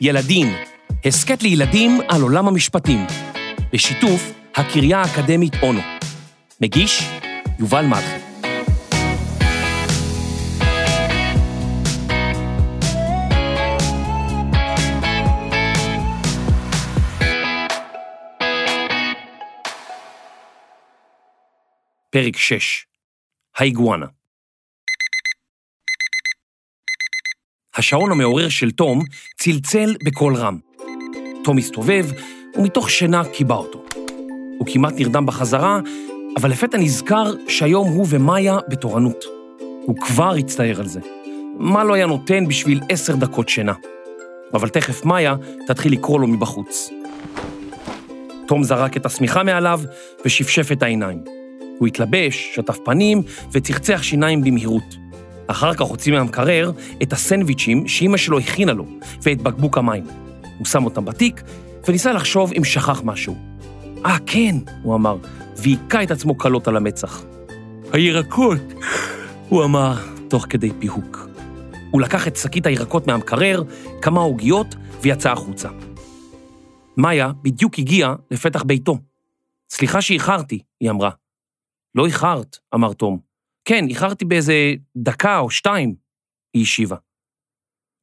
ילדים, הסכת לילדים על עולם המשפטים, בשיתוף הקריה האקדמית אונו. מגיש, יובל מלכי. פרק 6 האיגואנה השעון המעורר של תום צלצל בקול רם. תום הסתובב, ומתוך שינה קיבע אותו. הוא כמעט נרדם בחזרה, אבל לפתע נזכר שהיום הוא ומאיה בתורנות. הוא כבר הצטער על זה. מה לא היה נותן בשביל עשר דקות שינה? אבל תכף מאיה תתחיל לקרוא לו מבחוץ. תום זרק את השמיכה מעליו ושפשף את העיניים. הוא התלבש, שטף פנים וצחצח שיניים במהירות. אחר כך הוציא מהמקרר את הסנדוויצ'ים שאימא שלו הכינה לו, ואת בקבוק המים. הוא שם אותם בתיק, וניסה לחשוב אם שכח משהו. אה, כן, הוא אמר, והיכה את עצמו קלות על המצח. הירקות, הוא אמר, תוך כדי פיהוק. הוא לקח את שקית הירקות מהמקרר, כמה עוגיות, ויצא החוצה. מאיה בדיוק הגיעה לפתח ביתו. סליחה שאיחרתי, היא אמרה. לא איחרת, אמר תום. כן, איחרתי באיזה דקה או שתיים, היא השיבה.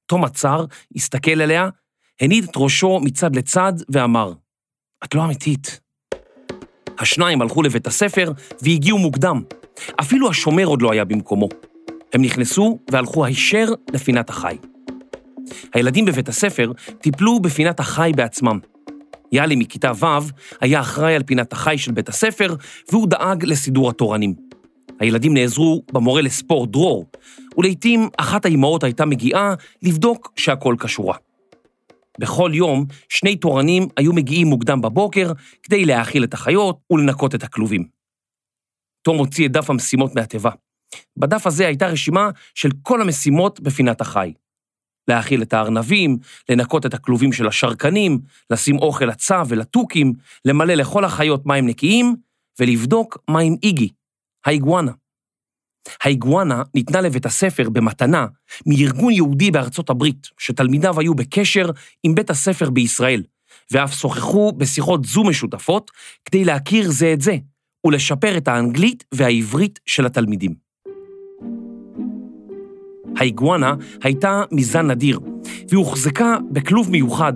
תום עצר, הסתכל עליה, הניד את ראשו מצד לצד ואמר, את לא אמיתית. השניים הלכו לבית הספר והגיעו מוקדם. אפילו השומר עוד לא היה במקומו. הם נכנסו והלכו הישר לפינת החי. הילדים בבית הספר טיפלו בפינת החי בעצמם. יאלי מכיתה ו' היה אחראי על פינת החי של בית הספר, והוא דאג לסידור התורנים. הילדים נעזרו במורה לספורט דרור, ולעיתים אחת האימהות הייתה מגיעה לבדוק שהכל כשורה. בכל יום שני תורנים היו מגיעים מוקדם בבוקר כדי להאכיל את החיות ולנקות את הכלובים. תום הוציא את דף המשימות מהתיבה. בדף הזה הייתה רשימה של כל המשימות בפינת החי. להאכיל את הארנבים, לנקות את הכלובים של השרקנים, לשים אוכל לצב ולתוכים, למלא לכל החיות מים נקיים, ולבדוק מה עם איגי, האיגואנה. האיגואנה ניתנה לבית הספר במתנה מארגון יהודי בארצות הברית, שתלמידיו היו בקשר עם בית הספר בישראל, ואף שוחחו בשיחות זו משותפות כדי להכיר זה את זה, ולשפר את האנגלית והעברית של התלמידים. האיגואנה הייתה מזן נדיר, והיא הוחזקה בכלוב מיוחד,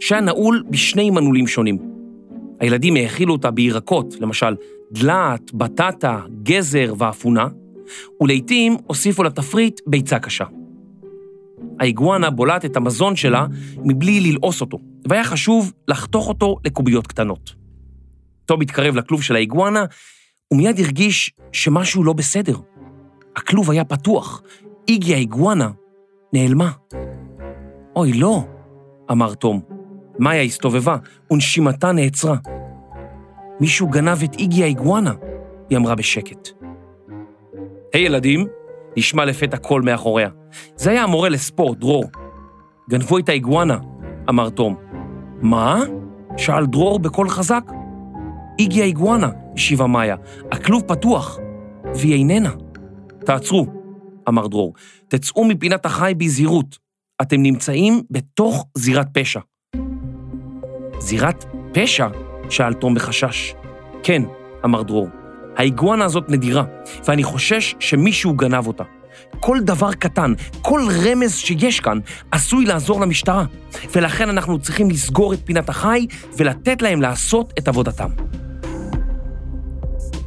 שהיה נעול בשני מנעולים שונים. הילדים האכילו אותה בירקות, למשל דלעת, בטטה, גזר ואפונה, ולעיתים הוסיפו לתפריט ביצה קשה. האיגואנה בולעת את המזון שלה מבלי ללעוס אותו, והיה חשוב לחתוך אותו לקוביות קטנות. טוב התקרב לכלוב של האיגואנה, ומיד הרגיש שמשהו לא בסדר. הכלוב היה פתוח, איגי האיגואנה נעלמה. אוי, לא, אמר תום. מאיה הסתובבה, ונשימתה נעצרה. מישהו גנב את איגי האיגואנה, היא אמרה בשקט. היי hey, ילדים, נשמע לפתע קול מאחוריה. זה היה המורה לספורט, דרור. גנבו את האיגואנה, אמר תום. מה? שאל דרור בקול חזק. איגי האיגואנה, השיבה מאיה. הכלוב פתוח, והיא איננה. תעצרו, אמר דרור. תצאו מפינת החי בזהירות. אתם נמצאים בתוך זירת פשע. זירת פשע? שאל תום בחשש. כן, אמר דרור. האיגואנה הזאת נדירה, ואני חושש שמישהו גנב אותה. כל דבר קטן, כל רמז שיש כאן, עשוי לעזור למשטרה, ולכן אנחנו צריכים לסגור את פינת החי ולתת להם לעשות את עבודתם.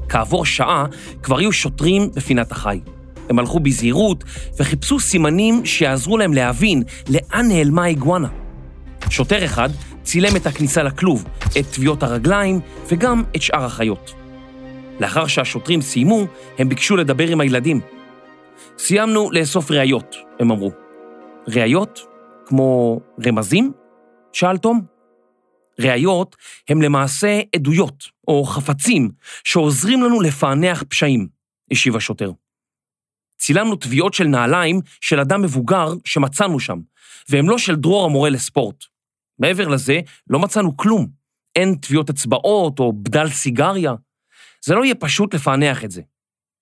כעבור שעה כבר היו שוטרים בפינת החי. הם הלכו בזהירות וחיפשו סימנים שיעזרו להם להבין לאן נעלמה האיגואנה. שוטר אחד צילם את הכניסה לכלוב, את טביעות הרגליים וגם את שאר החיות. לאחר שהשוטרים סיימו, הם ביקשו לדבר עם הילדים. סיימנו לאסוף ראיות, הם אמרו. ראיות? כמו רמזים? שאל תום. ראיות הם למעשה עדויות או חפצים שעוזרים לנו לפענח פשעים, השיב השוטר. צילמנו טביעות של נעליים של אדם מבוגר שמצאנו שם, והם לא של דרור המורה לספורט. מעבר לזה, לא מצאנו כלום. אין טביעות אצבעות או בדל סיגריה. זה לא יהיה פשוט לפענח את זה.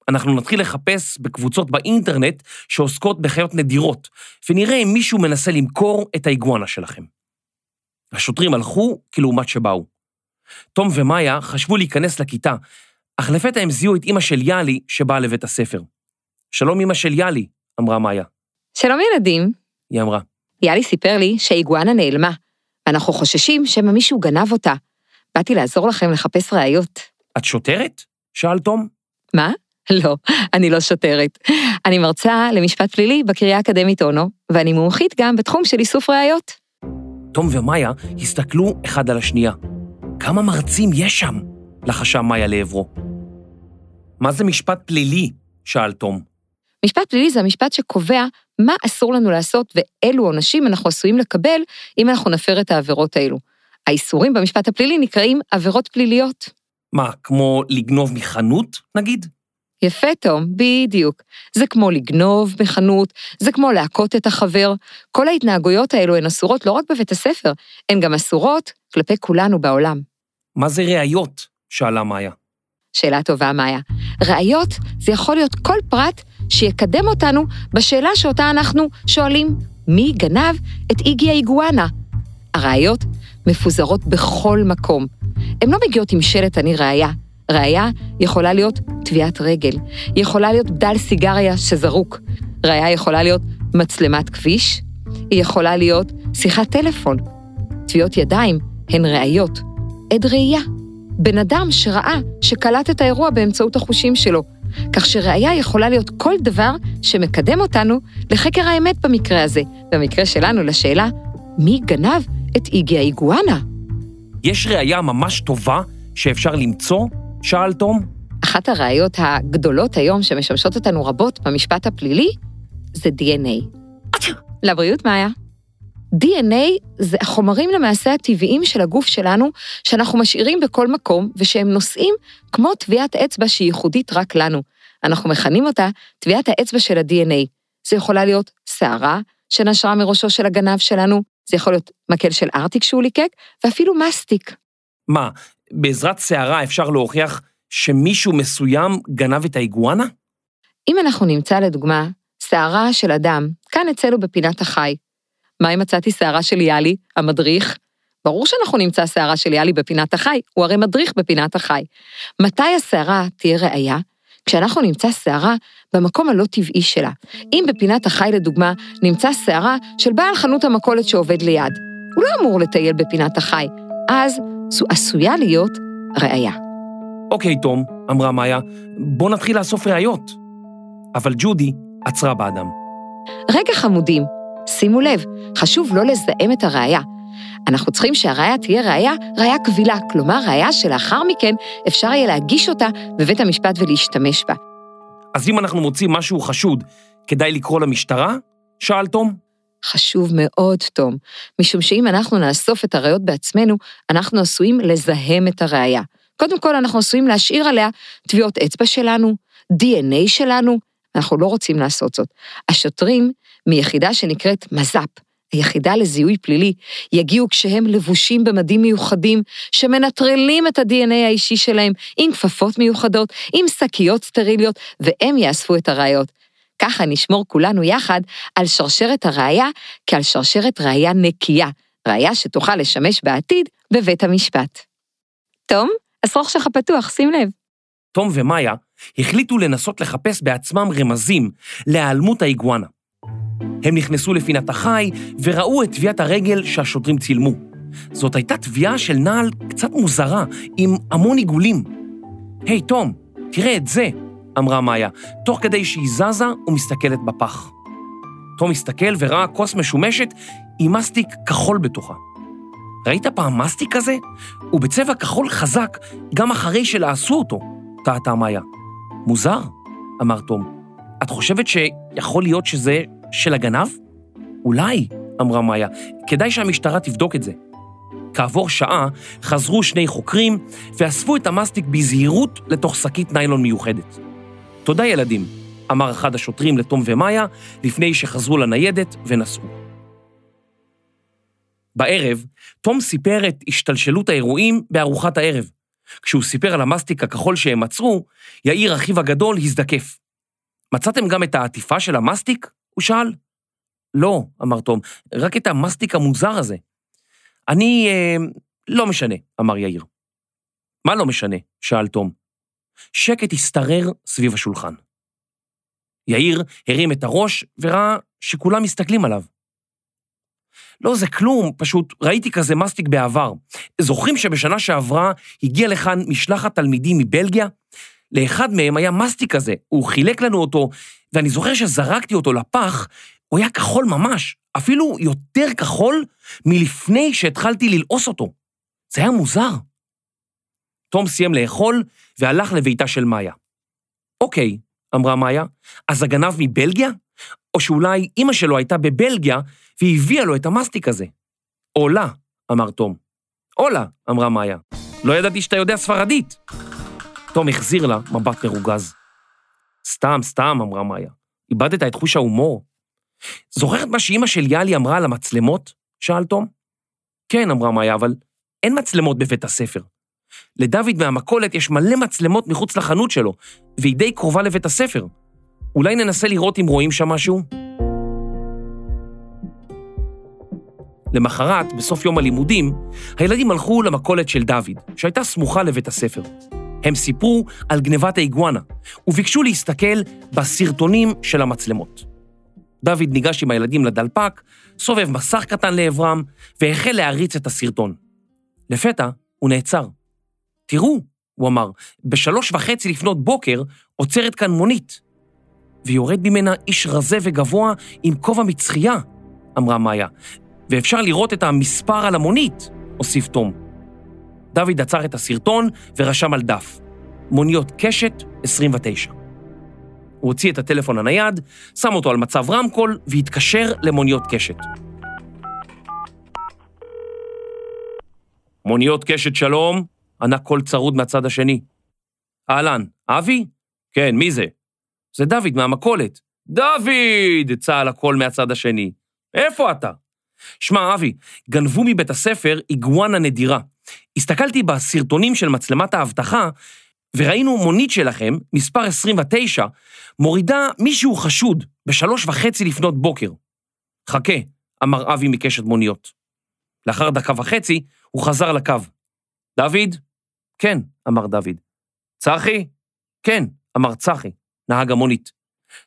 אנחנו נתחיל לחפש בקבוצות באינטרנט שעוסקות בחיות נדירות, ונראה אם מישהו מנסה למכור את האיגואנה שלכם. השוטרים הלכו כלעומת שבאו. תום ומאיה חשבו להיכנס לכיתה, אך לפתע הם זיהו את אמא של יאלי שבאה לבית הספר. שלום אמא של יאלי, אמרה מאיה. שלום ילדים. היא אמרה. יאלי סיפר לי שהאיגואנה נעלמה, ואנחנו חוששים שמא מישהו גנב אותה. באתי לעזור לכם לחפש ראיות. את שוטרת? שאל תום. מה? לא, אני לא שוטרת. אני מרצה למשפט פלילי בקריה האקדמית אונו, ואני מומחית גם בתחום של איסוף ראיות. תום ומאיה הסתכלו אחד על השנייה. כמה מרצים יש שם? לחשה מאיה לעברו. מה זה משפט פלילי? שאל תום. משפט פלילי זה המשפט שקובע מה אסור לנו לעשות ואילו עונשים אנחנו עשויים לקבל אם אנחנו נפר את העבירות האלו. האיסורים במשפט הפלילי נקראים עבירות פליליות. מה, כמו לגנוב מחנות, נגיד? יפה, תום, בדיוק. זה כמו לגנוב מחנות, זה כמו להכות את החבר. כל ההתנהגויות האלו הן אסורות לא רק בבית הספר, הן גם אסורות כלפי כולנו בעולם. מה זה ראיות? שאלה מאיה. שאלה טובה, מאיה. ראיות זה יכול להיות כל פרט שיקדם אותנו בשאלה שאותה אנחנו שואלים, מי גנב את איגי האיגואנה? הראיות מפוזרות בכל מקום. הן לא מגיעות עם שלט אני ראיה. ראיה יכולה להיות טביעת רגל, יכולה להיות בדל סיגריה שזרוק, ראיה יכולה להיות מצלמת כביש, היא יכולה להיות שיחת טלפון. טביעות ידיים הן ראיות. עד ראייה, בן אדם שראה, שקלט את האירוע באמצעות החושים שלו. כך שראיה יכולה להיות כל דבר שמקדם אותנו לחקר האמת במקרה הזה, במקרה שלנו לשאלה, מי גנב את איגי האיגואנה? יש ראיה ממש טובה שאפשר למצוא? שאל תום. אחת הראיות הגדולות היום שמשמשות אותנו רבות במשפט הפלילי זה DNA. לבריאות, מאיה. DNA זה החומרים למעשה הטבעיים של הגוף שלנו, שאנחנו משאירים בכל מקום, ושהם נושאים כמו טביעת אצבע שהיא ייחודית רק לנו. אנחנו מכנים אותה טביעת האצבע של ה-DNA. זה יכולה להיות שערה שנשרה מראשו של הגנב שלנו, זה יכול להיות מקל של ארטיק שהוא ליקק, ואפילו מסטיק. מה, בעזרת שערה אפשר להוכיח שמישהו מסוים גנב את האיגואנה? אם אנחנו נמצא לדוגמה שערה של אדם, כאן אצלנו בפינת החי, מה אם מצאתי שערה של יאלי, המדריך? ברור שאנחנו נמצא שערה של יאלי בפינת החי, הוא הרי מדריך בפינת החי. מתי השערה תהיה ראייה? כשאנחנו נמצא שערה במקום הלא טבעי שלה. אם בפינת החי, לדוגמה, נמצא שערה של בעל חנות המכולת שעובד ליד, הוא לא אמור לטייל בפינת החי, אז זו עשויה להיות ראייה. אוקיי, תום, אמרה מאיה, בוא נתחיל לאסוף ראיות. אבל ג'ודי עצרה באדם. רגע חמודים, שימו לב, חשוב לא לזהם את הראייה. אנחנו צריכים שהראייה תהיה ראייה, ראייה קבילה, כלומר ראייה שלאחר מכן אפשר יהיה להגיש אותה בבית המשפט ולהשתמש בה. אז אם אנחנו מוצאים משהו חשוד, כדאי לקרוא למשטרה? שאל תום. חשוב מאוד, תום, משום שאם אנחנו נאסוף את הראיות בעצמנו, אנחנו עשויים לזהם את הראייה. קודם כל, אנחנו עשויים להשאיר עליה טביעות אצבע שלנו, DNA שלנו, אנחנו לא רוצים לעשות זאת. השוטרים מיחידה שנקראת מז"פ, היחידה לזיהוי פלילי, יגיעו כשהם לבושים במדים מיוחדים, שמנטרלים את ה-DNA האישי שלהם עם כפפות מיוחדות, עם שקיות סטריליות, והם יאספו את הראיות. ככה נשמור כולנו יחד על שרשרת הראייה כעל שרשרת ראייה נקייה, ראייה שתוכל לשמש בעתיד בבית המשפט. תום, השרוך שלך פתוח, שים לב. תום ומאיה החליטו לנסות לחפש בעצמם רמזים להיעלמות האיגואנה. הם נכנסו לפינת החי וראו את טביעת הרגל שהשוטרים צילמו. זאת הייתה טביעה של נעל קצת מוזרה, עם המון עיגולים. היי, hey, תום, תראה את זה, אמרה מאיה, תוך כדי שהיא זזה ומסתכלת בפח. תום הסתכל וראה כוס משומשת עם מסטיק כחול בתוכה. ראית פעם מסטיק כזה? הוא בצבע כחול חזק, גם אחרי שלעשו אותו, טעתה מאיה. מוזר, אמר תום. את חושבת שיכול להיות שזה של הגנב? אולי, אמרה מאיה, כדאי שהמשטרה תבדוק את זה. כעבור שעה חזרו שני חוקרים ואספו את המסטיק בזהירות לתוך שקית ניילון מיוחדת. תודה ילדים, אמר אחד השוטרים לתום ומאיה לפני שחזרו לניידת ונסעו. בערב, תום סיפר את השתלשלות האירועים בארוחת הערב. כשהוא סיפר על המסטיק הכחול שהם מצאו, יאיר, אחיו הגדול, הזדקף. מצאתם גם את העטיפה של המסטיק? הוא שאל. לא, אמר תום, רק את המסטיק המוזר הזה. אני... אה, לא משנה, אמר יאיר. מה לא משנה? שאל תום. שקט השתרר סביב השולחן. יאיר הרים את הראש וראה שכולם מסתכלים עליו. לא, זה כלום, פשוט ראיתי כזה מסטיק בעבר. זוכרים שבשנה שעברה הגיע לכאן משלחת תלמידים מבלגיה? לאחד מהם היה מסטיק כזה, הוא חילק לנו אותו, ואני זוכר שזרקתי אותו לפח, הוא היה כחול ממש, אפילו יותר כחול מלפני שהתחלתי ללעוס אותו. זה היה מוזר. תום סיים לאכול והלך לביתה של מאיה. אוקיי, אמרה מאיה, אז הגנב מבלגיה? או שאולי אימא שלו הייתה בבלגיה והיא הביאה לו את המסטיק הזה. עולה, אמר תום. עולה, אמרה מאיה. לא ידעתי שאתה יודע ספרדית. תום החזיר לה מבט מרוגז. סתם, סתם, אמרה מאיה. איבדת את חוש ההומור. זוכרת מה שאימא של יאלי אמרה על המצלמות? שאל תום. כן, אמרה מאיה, אבל אין מצלמות בבית הספר. לדוד מהמכולת יש מלא מצלמות מחוץ לחנות שלו, והיא די קרובה לבית הספר. אולי ננסה לראות אם רואים שם משהו? למחרת, בסוף יום הלימודים, הילדים הלכו למכולת של דוד, שהייתה סמוכה לבית הספר. הם סיפרו על גנבת האיגואנה, וביקשו להסתכל בסרטונים של המצלמות. דוד ניגש עם הילדים לדלפק, סובב מסך קטן לעברם, והחל להריץ את הסרטון. לפתע הוא נעצר. תראו, הוא אמר, בשלוש וחצי לפנות בוקר עוצרת כאן מונית. ויורד ממנה איש רזה וגבוה עם כובע מצחייה, אמרה מאיה, ואפשר לראות את המספר על המונית, הוסיף תום. דוד עצר את הסרטון ורשם על דף, מוניות קשת 29. הוא הוציא את הטלפון הנייד, שם אותו על מצב רמקול והתקשר למוניות קשת. מוניות קשת שלום, ענה קול צרוד מהצד השני. אהלן, אבי? כן, מי זה? זה דוד מהמכולת. דוד! צהל הקול מהצד השני. איפה אתה? שמע, אבי, גנבו מבית הספר איגואנה נדירה. הסתכלתי בסרטונים של מצלמת האבטחה, וראינו מונית שלכם, מספר 29, מורידה מישהו חשוד בשלוש וחצי לפנות בוקר. חכה, אמר אבי מקשת מוניות. לאחר דקה וחצי, הוא חזר לקו. דוד? כן, אמר דוד. צחי? כן, אמר צחי, נהג המונית.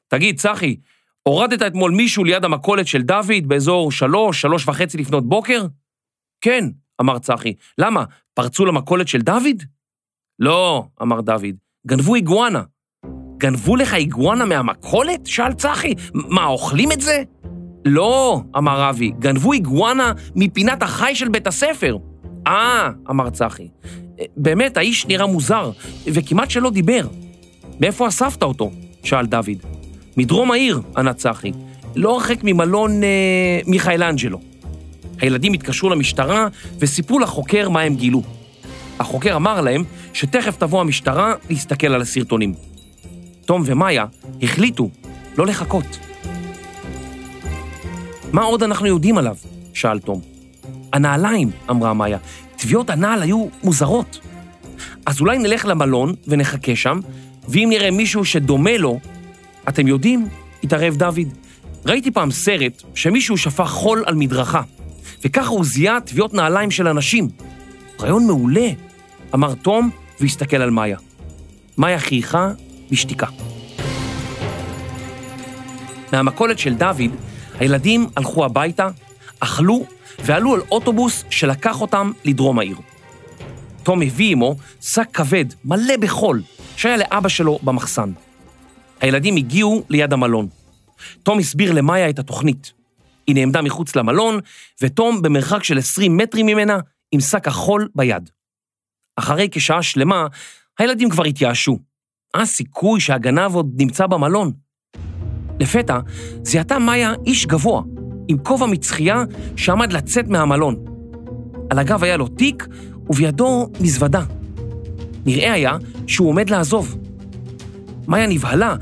תגיד, צחי, הורדת אתמול מישהו ליד המכולת של דוד באזור שלוש, שלוש וחצי לפנות בוקר? כן, אמר צחי. למה, פרצו למכולת של דוד? לא, אמר דוד, גנבו איגואנה. גנבו לך איגואנה מהמכולת? שאל צחי. מה, אוכלים את זה? לא, אמר אבי, גנבו איגואנה מפינת החי של בית הספר. אה, אמר צחי, באמת, האיש נראה מוזר, וכמעט שלא דיבר. מאיפה אספת אותו? שאל דוד. מדרום העיר, ענה צחי, לא הרחק ממלון אה, מיכאלנג'לו. הילדים התקשרו למשטרה וסיפרו לחוקר מה הם גילו. החוקר אמר להם שתכף תבוא המשטרה להסתכל על הסרטונים. תום ומאיה החליטו לא לחכות. מה עוד אנחנו יודעים עליו? שאל תום. הנעליים, אמרה מאיה, טביעות הנעל היו מוזרות. אז אולי נלך למלון ונחכה שם, ואם נראה מישהו שדומה לו, אתם יודעים, התערב דוד, ראיתי פעם סרט שמישהו שפך חול על מדרכה, וככה הוא זיהה טביעות נעליים של אנשים. רעיון מעולה, אמר תום והסתכל על מאיה. מאיה חייכה בשתיקה. מהמכולת של דוד, הילדים הלכו הביתה, אכלו ועלו על אוטובוס שלקח אותם לדרום העיר. תום הביא עמו שק כבד, מלא בחול, שהיה לאבא שלו במחסן. הילדים הגיעו ליד המלון. תום הסביר למאיה את התוכנית. היא נעמדה מחוץ למלון, ותום במרחק של 20 מטרים ממנה עם שק החול ביד. אחרי כשעה שלמה, הילדים כבר התייאשו. היה סיכוי שהגנב עוד נמצא במלון. לפתע זיהתה מאיה איש גבוה, עם כובע מצחייה שעמד לצאת מהמלון. על הגב היה לו תיק ובידו מזוודה. נראה היה שהוא עומד לעזוב. מאיה נבהלה,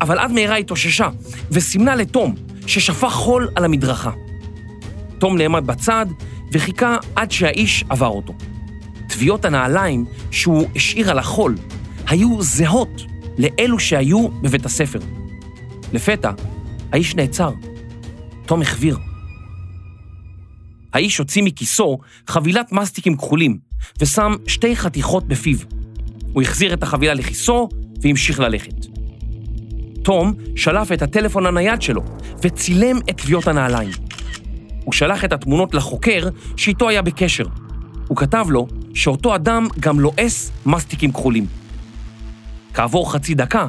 אבל עד מהרה התאוששה, וסימנה לתום, ששפך חול על המדרכה. תום נעמד בצד וחיכה עד שהאיש עבר אותו. טביעות הנעליים שהוא השאיר על החול היו זהות לאלו שהיו בבית הספר. לפתע, האיש נעצר. תום החביר. האיש הוציא מכיסו חבילת מסטיקים כחולים ושם שתי חתיכות בפיו. הוא החזיר את החבילה לכיסו והמשיך ללכת. תום שלף את הטלפון הנייד שלו וצילם את טביעות הנעליים. הוא שלח את התמונות לחוקר שאיתו היה בקשר. הוא כתב לו שאותו אדם גם לועס מסטיקים כחולים. כעבור חצי דקה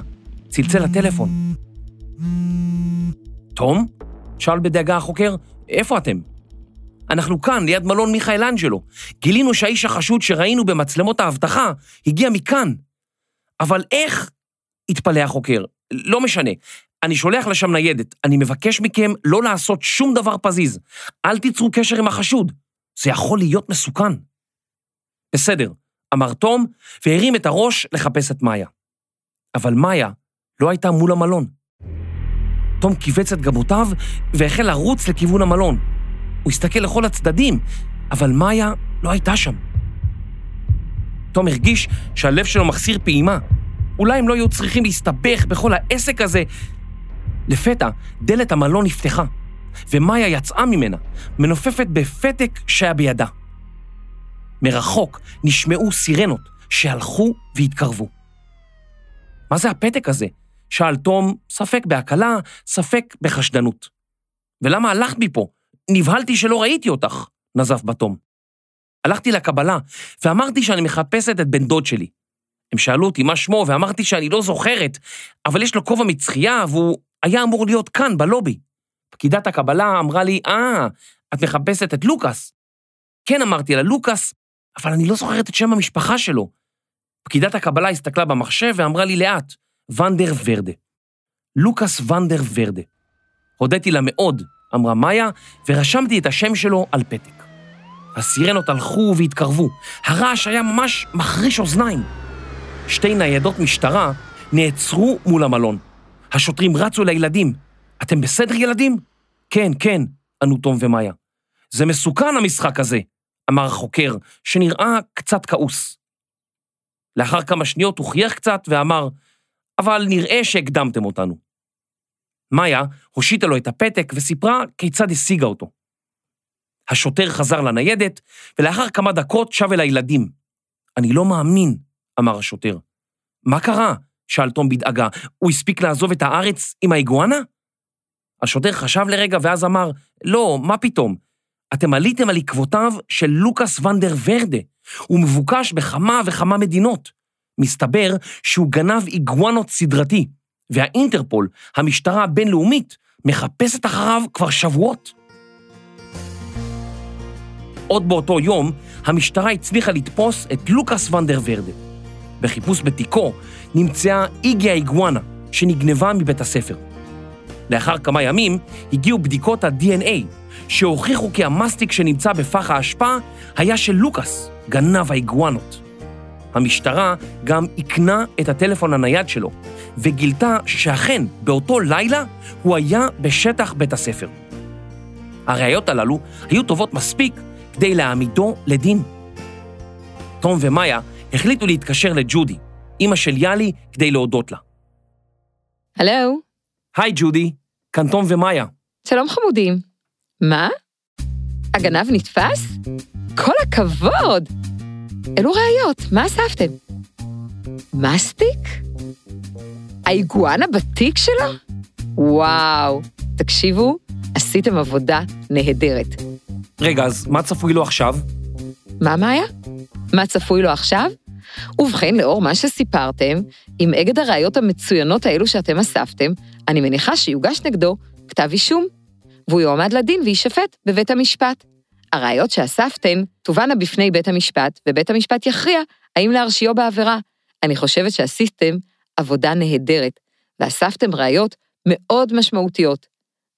צלצל הטלפון. תום? שאל בדאגה החוקר, איפה אתם? אנחנו כאן, ליד מלון מיכאל אנג'לו. גילינו שהאיש החשוד שראינו במצלמות האבטחה הגיע מכאן. אבל איך? התפלא החוקר. לא משנה. אני שולח לשם ניידת. אני מבקש מכם לא לעשות שום דבר פזיז. אל תיצרו קשר עם החשוד. זה יכול להיות מסוכן. בסדר, אמר תום, והרים את הראש לחפש את מאיה. אבל מאיה לא הייתה מול המלון. תום כיווץ את גבותיו והחל לרוץ לכיוון המלון. הוא הסתכל לכל הצדדים, אבל מאיה לא הייתה שם. תום הרגיש שהלב שלו מחסיר פעימה. אולי הם לא היו צריכים להסתבך בכל העסק הזה. לפתע, דלת המלון נפתחה, ומאיה יצאה ממנה, מנופפת בפתק שהיה בידה. מרחוק נשמעו סירנות שהלכו והתקרבו. מה זה הפתק הזה? שאל תום, ספק בהקלה, ספק בחשדנות. ולמה הלכת מפה? נבהלתי שלא ראיתי אותך, נזף בתום. הלכתי לקבלה ואמרתי שאני מחפשת את בן דוד שלי. הם שאלו אותי מה שמו ואמרתי שאני לא זוכרת, אבל יש לו כובע מצחייה והוא היה אמור להיות כאן, בלובי. פקידת הקבלה אמרה לי, אה, את מחפשת את לוקאס. כן, אמרתי לה, לוקאס, אבל אני לא זוכרת את שם המשפחה שלו. פקידת הקבלה הסתכלה במחשב ואמרה לי לאט, ונדר ורדה. לוקאס ונדר ורדה. הודיתי לה מאוד, אמרה מאיה, ורשמתי את השם שלו על פתק. הסירנות הלכו והתקרבו. הרעש היה ממש מחריש אוזניים. שתי ניידות משטרה נעצרו מול המלון. השוטרים רצו לילדים. אתם בסדר, ילדים? כן, כן, ענו תום ומאיה. זה מסוכן המשחק הזה, אמר החוקר, שנראה קצת כעוס. לאחר כמה שניות הוא חייך קצת ואמר, אבל נראה שהקדמתם אותנו. מאיה הושיטה לו את הפתק וסיפרה כיצד השיגה אותו. השוטר חזר לניידת, ולאחר כמה דקות שב אל הילדים. אני לא מאמין, אמר השוטר. מה קרה? שאל תום בדאגה. הוא הספיק לעזוב את הארץ עם האיגואנה? השוטר חשב לרגע ואז אמר, לא, מה פתאום? אתם עליתם על עקבותיו של לוקאס ונדר ורדה. הוא מבוקש בכמה וכמה מדינות. מסתבר שהוא גנב איגואנות סדרתי, והאינטרפול, המשטרה הבינלאומית, מחפשת אחריו כבר שבועות. עוד באותו יום, המשטרה הצליחה לתפוס את לוקאס ונדר ורדה. בחיפוש בתיקו נמצאה איגי האיגואנה, שנגנבה מבית הספר. לאחר כמה ימים הגיעו בדיקות ה-DNA, שהוכיחו כי המסטיק שנמצא בפח האשפה היה של לוקאס, גנב האיגואנות. המשטרה גם איכנה את הטלפון הנייד שלו, וגילתה שאכן, באותו לילה הוא היה בשטח בית הספר. הראיות הללו היו טובות מספיק כדי להעמידו לדין. תום ומאיה החליטו להתקשר לג'ודי, אימא של יאלי, כדי להודות לה. הלו? היי ג'ודי, כאן תום ומאיה. שלום חמודים. מה? הגנב נתפס? כל הכבוד! אלו ראיות, מה אספתם? מסטיק? האיגואנה בתיק שלו? וואו, תקשיבו, עשיתם עבודה נהדרת. רגע, אז מה צפוי לו עכשיו? מה, מאיה? מה צפוי לו עכשיו? ובכן, לאור מה שסיפרתם, עם אגד הראיות המצוינות האלו שאתם אספתם, אני מניחה שיוגש נגדו כתב אישום, והוא יועמד לדין ויישפט בבית המשפט. הראיות שאספתן תובאנה בפני בית המשפט, ובית המשפט יכריע האם להרשיעו בעבירה. אני חושבת שעשיתם עבודה נהדרת, ואספתם ראיות מאוד משמעותיות.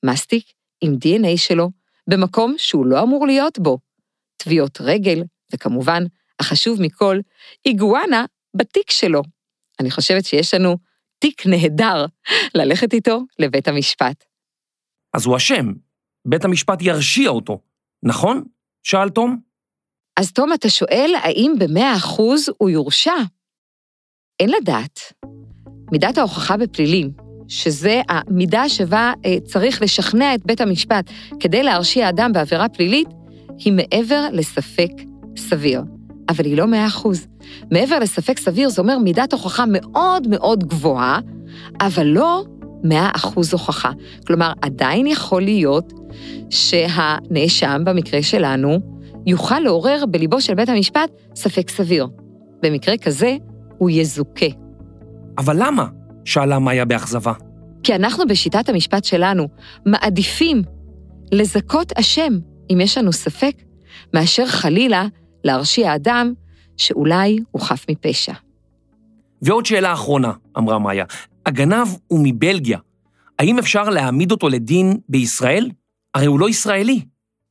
מסטיק עם DNA שלו, במקום שהוא לא אמור להיות בו. טביעות רגל, וכמובן, החשוב מכל, איגואנה בתיק שלו. אני חושבת שיש לנו תיק נהדר ללכת איתו לבית המשפט. אז הוא אשם. בית המשפט ירשיע אותו, נכון? שאל תום. אז תום, אתה שואל האם במאה אחוז הוא יורשע? אין לדעת. מידת ההוכחה בפלילים, שזה המידה שבה אה, צריך לשכנע את בית המשפט כדי להרשיע אדם בעבירה פלילית, היא מעבר לספק סביר. אבל היא לא מאה אחוז. מעבר לספק סביר, זה אומר מידת הוכחה מאוד מאוד גבוהה, אבל לא מאה אחוז הוכחה. כלומר, עדיין יכול להיות שהנאשם, במקרה שלנו, יוכל לעורר בליבו של בית המשפט ספק סביר. במקרה כזה, הוא יזוכה. אבל למה? שאלה מאיה באכזבה. כי אנחנו בשיטת המשפט שלנו מעדיפים לזכות אשם, אם יש לנו ספק, מאשר חלילה להרשיע אדם שאולי הוא חף מפשע. ועוד שאלה אחרונה, אמרה מאיה, הגנב הוא מבלגיה. האם אפשר להעמיד אותו לדין בישראל? הרי הוא לא ישראלי.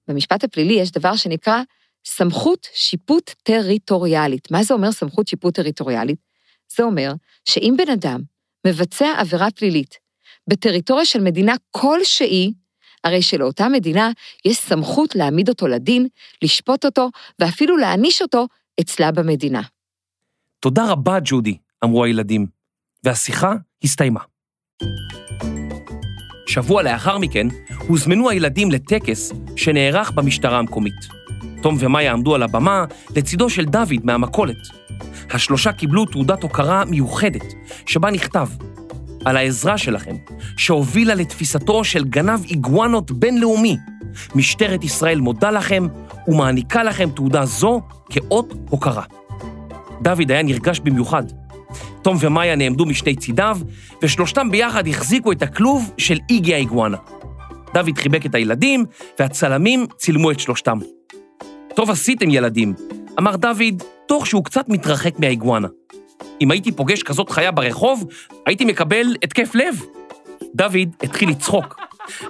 במשפט הפלילי יש דבר שנקרא סמכות שיפוט טריטוריאלית. מה זה אומר סמכות שיפוט טריטוריאלית? זה אומר שאם בן אדם מבצע עבירה פלילית בטריטוריה של מדינה כלשהי, הרי שלאותה מדינה יש סמכות להעמיד אותו לדין, לשפוט אותו ואפילו להעניש אותו אצלה במדינה. תודה רבה, ג'ודי, אמרו הילדים, והשיחה הסתיימה. שבוע לאחר מכן הוזמנו הילדים לטקס שנערך במשטרה המקומית. תום ומאיה עמדו על הבמה לצידו של דוד מהמכולת. השלושה קיבלו תעודת הוקרה מיוחדת, שבה נכתב על העזרה שלכם, שהובילה לתפיסתו של גנב איגואנות בינלאומי. משטרת ישראל מודה לכם ומעניקה לכם תעודה זו כאות הוקרה. דוד היה נרגש במיוחד. תום ומאיה נעמדו משני צידיו, ושלושתם ביחד החזיקו את הכלוב של איגי האיגואנה. דוד חיבק את הילדים, והצלמים צילמו את שלושתם. טוב עשיתם, ילדים, אמר דוד, תוך שהוא קצת מתרחק מהאיגואנה. אם הייתי פוגש כזאת חיה ברחוב, הייתי מקבל התקף לב. דוד התחיל לצחוק,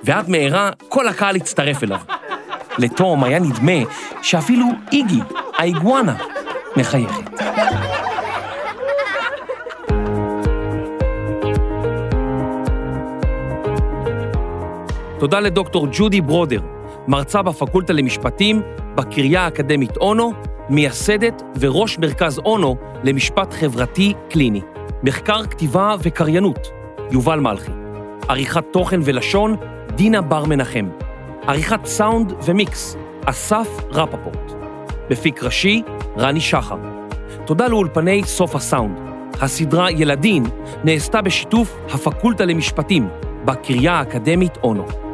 ועד מהרה כל הקהל הצטרף אליו. לתום היה נדמה שאפילו איגי, האיגואנה, מחייכת. תודה לדוקטור ג'ודי ברודר, מרצה בפקולטה למשפטים בקריה האקדמית אונו, מייסדת וראש מרכז אונו למשפט חברתי קליני. מחקר, כתיבה וקריינות, יובל מלכי. עריכת תוכן ולשון, דינה בר מנחם. עריכת סאונד ומיקס, אסף רפפורט. מפיק ראשי, רני שחר. תודה לאולפני סוף הסאונד. הסדרה ילדין נעשתה בשיתוף הפקולטה למשפטים בקריה האקדמית אונו.